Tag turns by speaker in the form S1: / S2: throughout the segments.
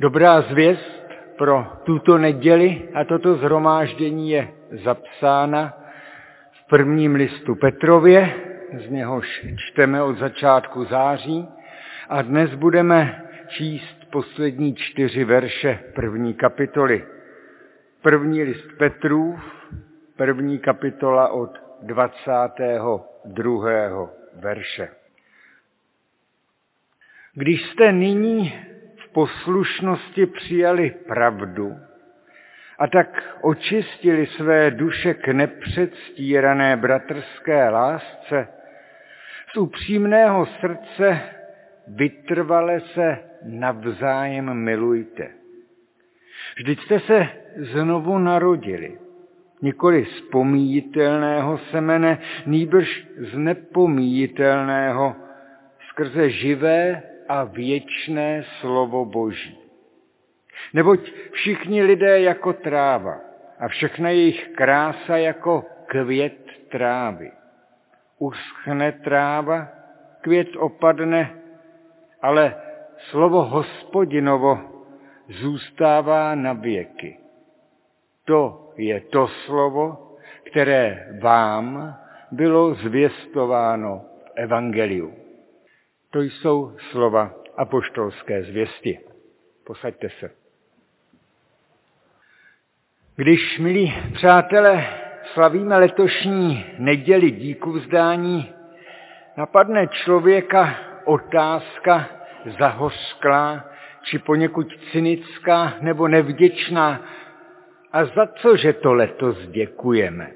S1: Dobrá zvěst pro tuto neděli a toto zhromáždění je zapsána v prvním listu Petrově, z něhož čteme od začátku září a dnes budeme číst poslední čtyři verše první kapitoly. První list Petrův, první kapitola od 22. verše. Když jste nyní poslušnosti přijali pravdu a tak očistili své duše k nepředstírané bratrské lásce, z upřímného srdce vytrvale se navzájem milujte. Vždyť jste se znovu narodili, nikoli z pomíjitelného semene, nýbrž z nepomíjitelného, skrze živé a věčné slovo Boží. Neboť všichni lidé jako tráva a všechna jejich krása jako květ trávy. Uschne tráva, květ opadne, ale slovo hospodinovo zůstává na věky. To je to slovo, které vám bylo zvěstováno v Evangeliu. To jsou slova apoštolské zvěsti. Posaďte se. Když, milí přátelé, slavíme letošní neděli díku vzdání, napadne člověka otázka zahořklá, či poněkud cynická nebo nevděčná. A za co, že to letos děkujeme?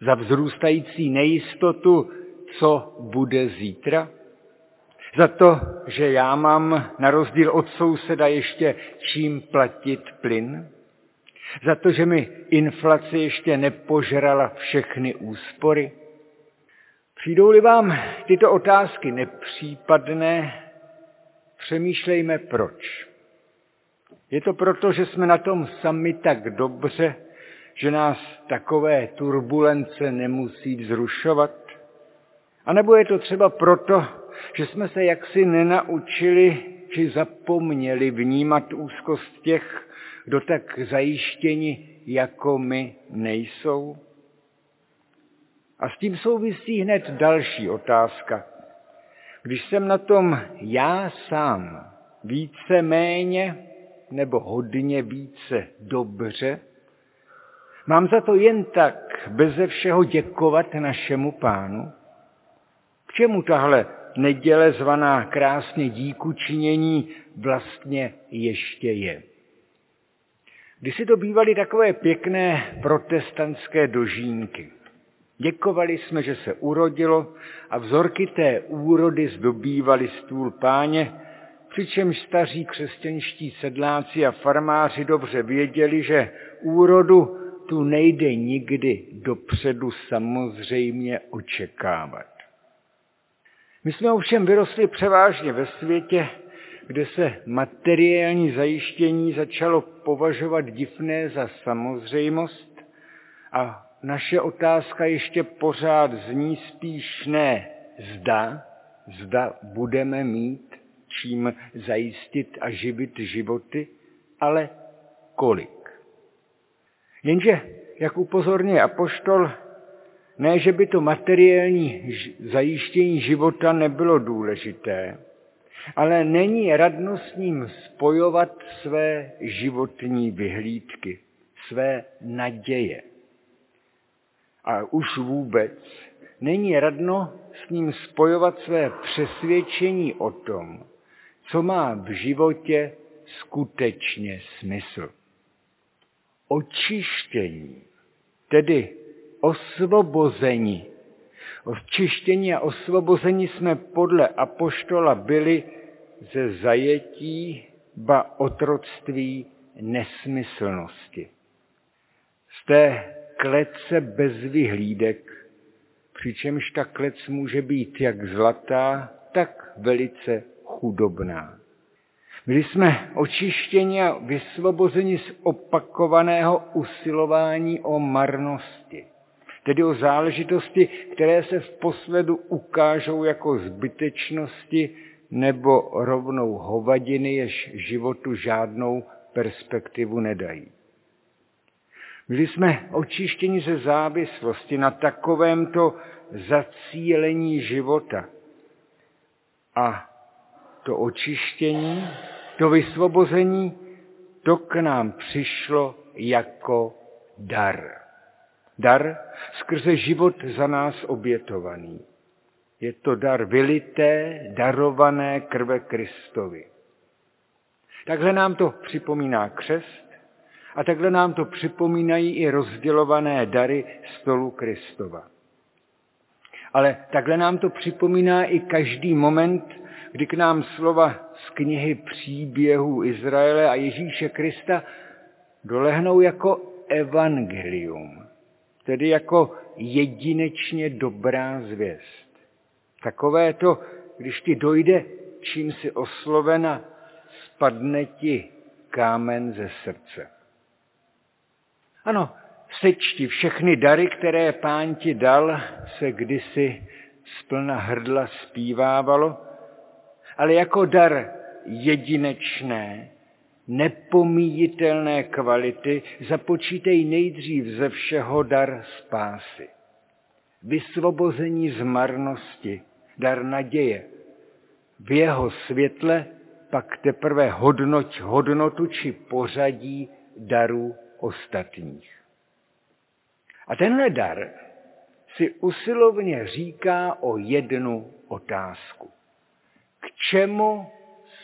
S1: Za vzrůstající nejistotu, co bude zítra? Za to, že já mám na rozdíl od souseda ještě čím platit plyn? Za to, že mi inflace ještě nepožrala všechny úspory? Přijdou-li vám tyto otázky nepřípadné, přemýšlejme proč. Je to proto, že jsme na tom sami tak dobře, že nás takové turbulence nemusí vzrušovat? A nebo je to třeba proto, že jsme se jaksi nenaučili či zapomněli vnímat úzkost těch, kdo tak zajištěni jako my nejsou? A s tím souvisí hned další otázka. Když jsem na tom já sám více méně nebo hodně více dobře, mám za to jen tak beze všeho děkovat našemu pánu? K čemu tahle neděle zvaná krásně díku činění vlastně ještě je. Když si to bývaly takové pěkné protestantské dožínky. Děkovali jsme, že se urodilo a vzorky té úrody zdobývali stůl páně, přičemž staří křesťanští sedláci a farmáři dobře věděli, že úrodu tu nejde nikdy dopředu samozřejmě očekávat. My jsme ovšem vyrostli převážně ve světě, kde se materiální zajištění začalo považovat divné za samozřejmost a naše otázka ještě pořád zní spíš ne zda, zda budeme mít čím zajistit a živit životy, ale kolik. Jenže, jak upozorňuje apoštol, ne, že by to materiální zajištění života nebylo důležité, ale není radno s ním spojovat své životní vyhlídky, své naděje. A už vůbec není radno s ním spojovat své přesvědčení o tom, co má v životě skutečně smysl. Očištění, tedy osvobozeni. Očištění a osvobození jsme podle apoštola byli ze zajetí, ba otroctví nesmyslnosti. Z té klece bez vyhlídek, přičemž ta klec může být jak zlatá, tak velice chudobná. Byli jsme očištěni a vysvobozeni z opakovaného usilování o marnosti tedy o záležitosti, které se v posledu ukážou jako zbytečnosti, nebo rovnou hovadiny, jež životu žádnou perspektivu nedají. Byli jsme očištěni ze závislosti na takovémto zacílení života. A to očištění, to vysvobození, to k nám přišlo jako dar. Dar skrze život za nás obětovaný. Je to dar vylité, darované krve Kristovi. Takhle nám to připomíná křest a takhle nám to připomínají i rozdělované dary stolu Kristova. Ale takhle nám to připomíná i každý moment, kdy k nám slova z knihy příběhů Izraele a Ježíše Krista dolehnou jako evangelium, tedy jako jedinečně dobrá zvěst. Takové to, když ti dojde, čím si oslovena, spadne ti kámen ze srdce. Ano, sečti všechny dary, které pán ti dal, se kdysi z plna hrdla zpívávalo, ale jako dar jedinečné, nepomíjitelné kvality započítej nejdřív ze všeho dar spásy. Vysvobození z marnosti, dar naděje. V jeho světle pak teprve hodnoť hodnotu či pořadí darů ostatních. A tenhle dar si usilovně říká o jednu otázku. K čemu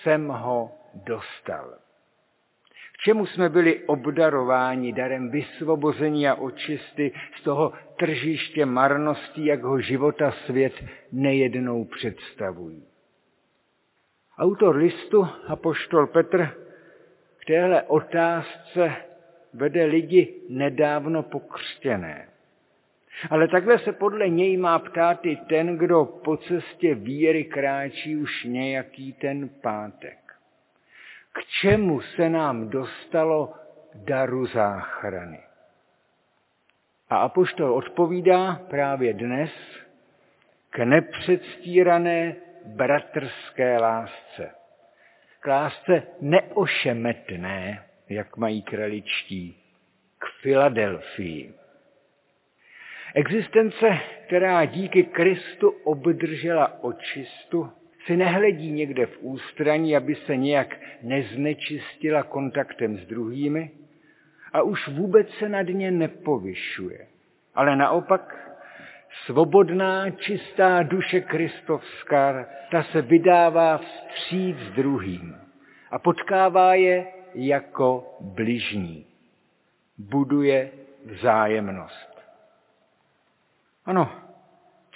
S1: jsem ho dostal? Čemu jsme byli obdarováni darem vysvobození a očisty z toho tržiště marností, jak ho života svět nejednou představují? Autor listu, apoštol Petr, k téhle otázce vede lidi nedávno pokřtěné. Ale takhle se podle něj má ptát i ten, kdo po cestě víry kráčí už nějaký ten pátek. K čemu se nám dostalo daru záchrany? A apoštol odpovídá právě dnes k nepředstírané bratrské lásce. K lásce neošemetné, jak mají kraličtí, k Filadelfii. Existence, která díky Kristu obdržela očistu, si nehledí někde v ústraní, aby se nějak neznečistila kontaktem s druhými a už vůbec se nad ně nepovyšuje. Ale naopak svobodná, čistá duše kristovská, ta se vydává vstříc druhým a potkává je jako bližní. Buduje vzájemnost. Ano,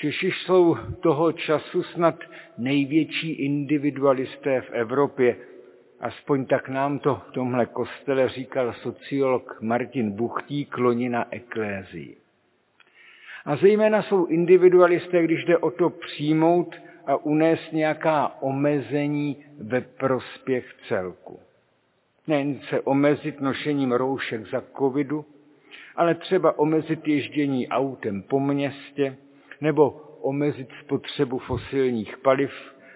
S1: Češi jsou toho času snad největší individualisté v Evropě. Aspoň tak nám to v tomhle kostele říkal sociolog Martin Buchtí, klonina eklézii. A zejména jsou individualisté, když jde o to přijmout a unést nějaká omezení ve prospěch celku. Nejen se omezit nošením roušek za covidu, ale třeba omezit ježdění autem po městě nebo omezit spotřebu fosilních paliv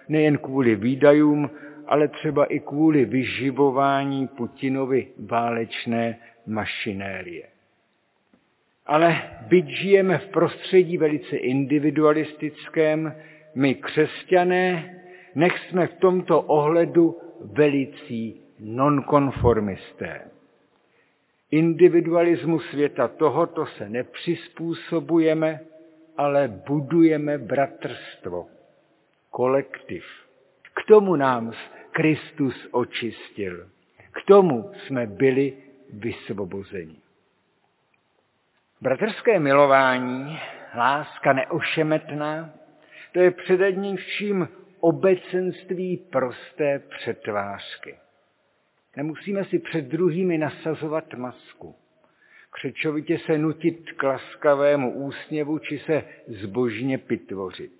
S1: nejen kvůli výdajům, ale třeba i kvůli vyživování Putinovy válečné mašinérie. Ale byť žijeme v prostředí velice individualistickém, my křesťané, nech jsme v tomto ohledu velicí nonkonformisté. Individualismu světa tohoto se nepřizpůsobujeme, ale budujeme bratrstvo, kolektiv. K tomu nám Kristus očistil. K tomu jsme byli vysvobozeni. Bratrské milování, láska neošemetná, to je především obecenství prosté přetvářky. Nemusíme si před druhými nasazovat masku. Křečovitě se nutit k laskavému úsměvu či se zbožně pitvořit.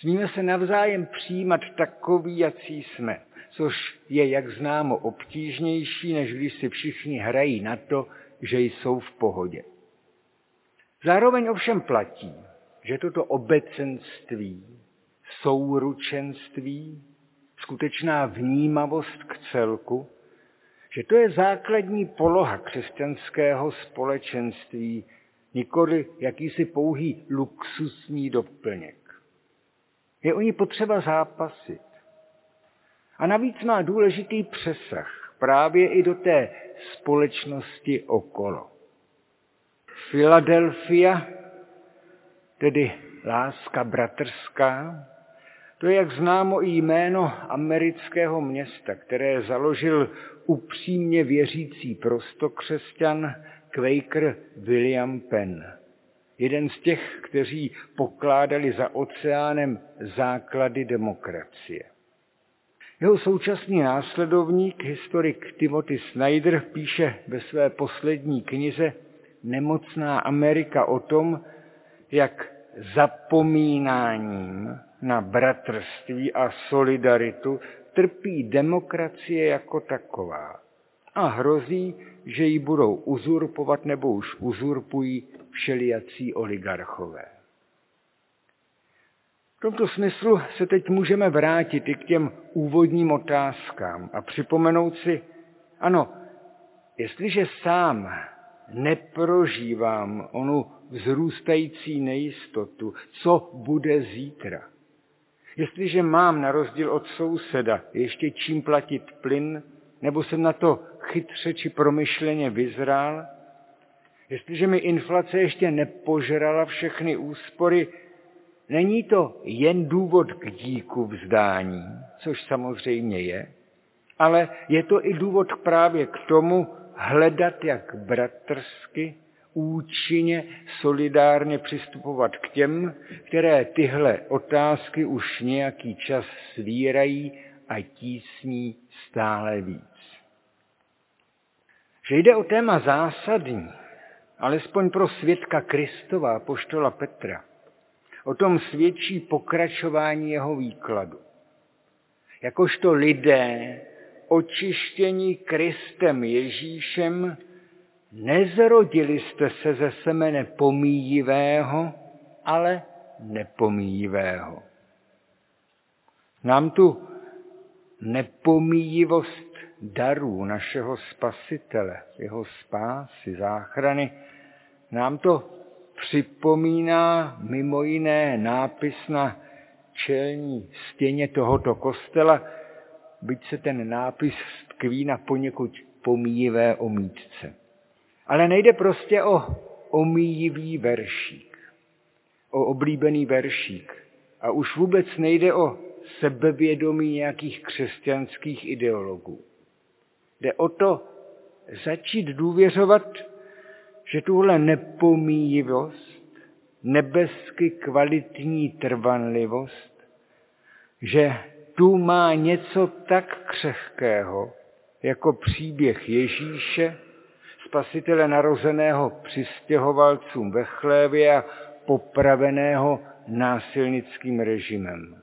S1: Smíme se navzájem přijímat takový, jací jsme, což je, jak známo, obtížnější, než když si všichni hrají na to, že jsou v pohodě. Zároveň ovšem platí, že toto obecenství souručenství, skutečná vnímavost k celku, že to je základní poloha křesťanského společenství, nikoli jakýsi pouhý luxusní doplněk. Je o ní potřeba zápasit. A navíc má důležitý přesah právě i do té společnosti okolo. Filadelfia, tedy láska bratrská, to je, jak známo, i jméno amerického města, které založil upřímně věřící prostokřesťan Quaker William Penn. Jeden z těch, kteří pokládali za oceánem základy demokracie. Jeho současný následovník, historik Timothy Snyder, píše ve své poslední knize Nemocná Amerika o tom, jak zapomínáním na bratrství a solidaritu trpí demokracie jako taková a hrozí, že ji budou uzurpovat nebo už uzurpují všelijací oligarchové. V tomto smyslu se teď můžeme vrátit i k těm úvodním otázkám a připomenout si, ano, jestliže sám neprožívám onu vzrůstající nejistotu, co bude zítra. Jestliže mám na rozdíl od souseda ještě čím platit plyn, nebo jsem na to chytře či promyšleně vyzrál, jestliže mi inflace ještě nepožrala všechny úspory, není to jen důvod k díku vzdání, což samozřejmě je, ale je to i důvod právě k tomu hledat jak bratrsky, účinně, solidárně přistupovat k těm, které tyhle otázky už nějaký čas svírají a tísní stále víc. Že jde o téma zásadní, alespoň pro svědka Kristova, poštola Petra, o tom svědčí pokračování jeho výkladu. Jakožto lidé, očištění Kristem Ježíšem, nezrodili jste se ze semene pomíjivého, ale nepomíjivého. Nám tu nepomíjivost darů našeho spasitele, jeho spásy, záchrany, nám to připomíná mimo jiné nápis na čelní stěně tohoto kostela, byť se ten nápis tkví na poněkud pomíjivé omítce. Ale nejde prostě o omíjivý veršík, o oblíbený veršík. A už vůbec nejde o sebevědomí nějakých křesťanských ideologů. Jde o to začít důvěřovat, že tuhle nepomíjivost, nebesky kvalitní trvanlivost, že tu má něco tak křehkého, jako příběh Ježíše, spasitele narozeného přistěhovalcům ve chlévě a popraveného násilnickým režimem.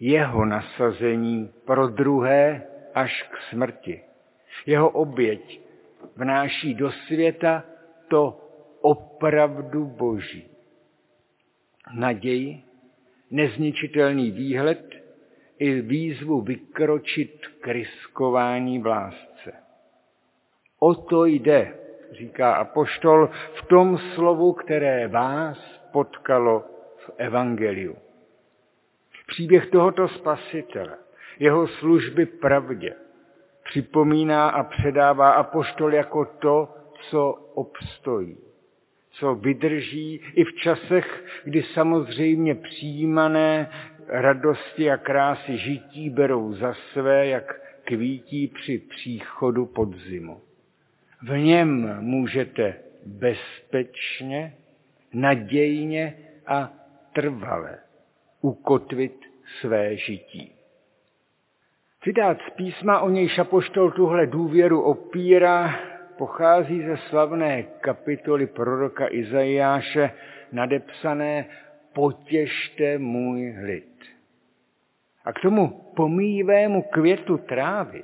S1: Jeho nasazení pro druhé až k smrti. Jeho oběť vnáší do světa to opravdu boží. Naději, nezničitelný výhled i výzvu vykročit k riskování v lásce. O to jde, říká apoštol, v tom slovu, které vás potkalo v Evangeliu. Příběh tohoto spasitele, jeho služby pravdě, připomíná a předává apoštol jako to, co obstojí, co vydrží i v časech, kdy samozřejmě přijímané radosti a krásy žití berou za své, jak kvítí při příchodu podzimu. V něm můžete bezpečně, nadějně a trvale ukotvit své žití. Citát z písma, o něj šapoštol tuhle důvěru opírá, pochází ze slavné kapitoly proroka Izajáše, nadepsané Potěšte můj lid. A k tomu pomíjivému květu trávy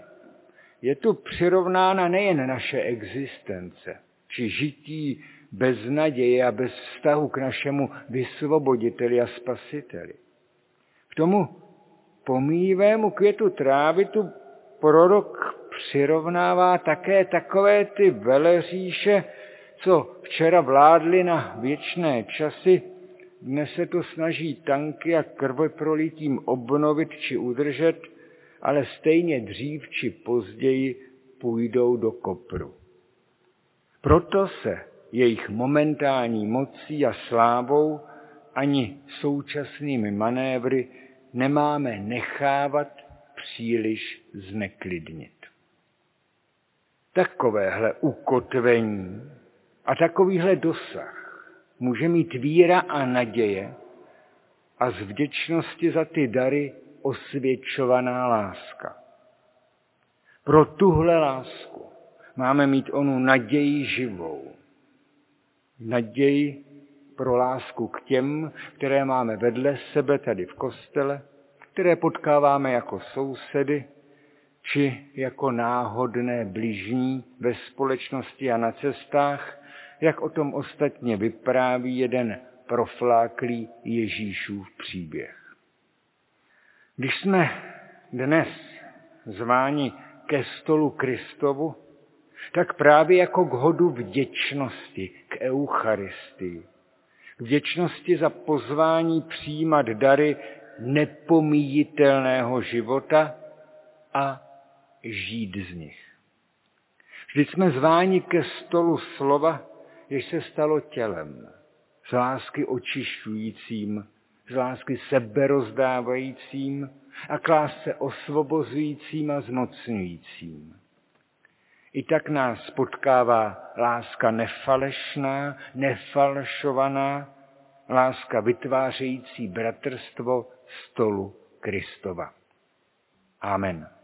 S1: je tu přirovnána nejen naše existence, či žití bez naděje a bez vztahu k našemu vysvoboditeli a spasiteli. K tomu pomíjivému květu trávy tu prorok přirovnává také takové ty veleříše, co včera vládly na věčné časy, dnes se to snaží tanky a krveprolitím obnovit či udržet, ale stejně dřív či později půjdou do kopru. Proto se jejich momentální mocí a slávou ani současnými manévry nemáme nechávat příliš zneklidnit. Takovéhle ukotvení a takovýhle dosah může mít víra a naděje a z vděčnosti za ty dary osvědčovaná láska. Pro tuhle lásku máme mít onu naději živou. Naději pro lásku k těm, které máme vedle sebe tady v kostele, které potkáváme jako sousedy, či jako náhodné bližní ve společnosti a na cestách, jak o tom ostatně vypráví jeden profláklý Ježíšův příběh. Když jsme dnes zváni ke stolu Kristovu, tak právě jako k hodu vděčnosti, k Eucharistii. K vděčnosti za pozvání přijímat dary nepomíjitelného života a žít z nich. Vždyť jsme zváni ke stolu slova, jež se stalo tělem, z lásky očišťujícím, z lásky seberozdávajícím a k lásce osvobozujícím a zmocňujícím. I tak nás potkává láska nefalešná, nefalšovaná, láska vytvářející bratrstvo stolu Kristova. Amen.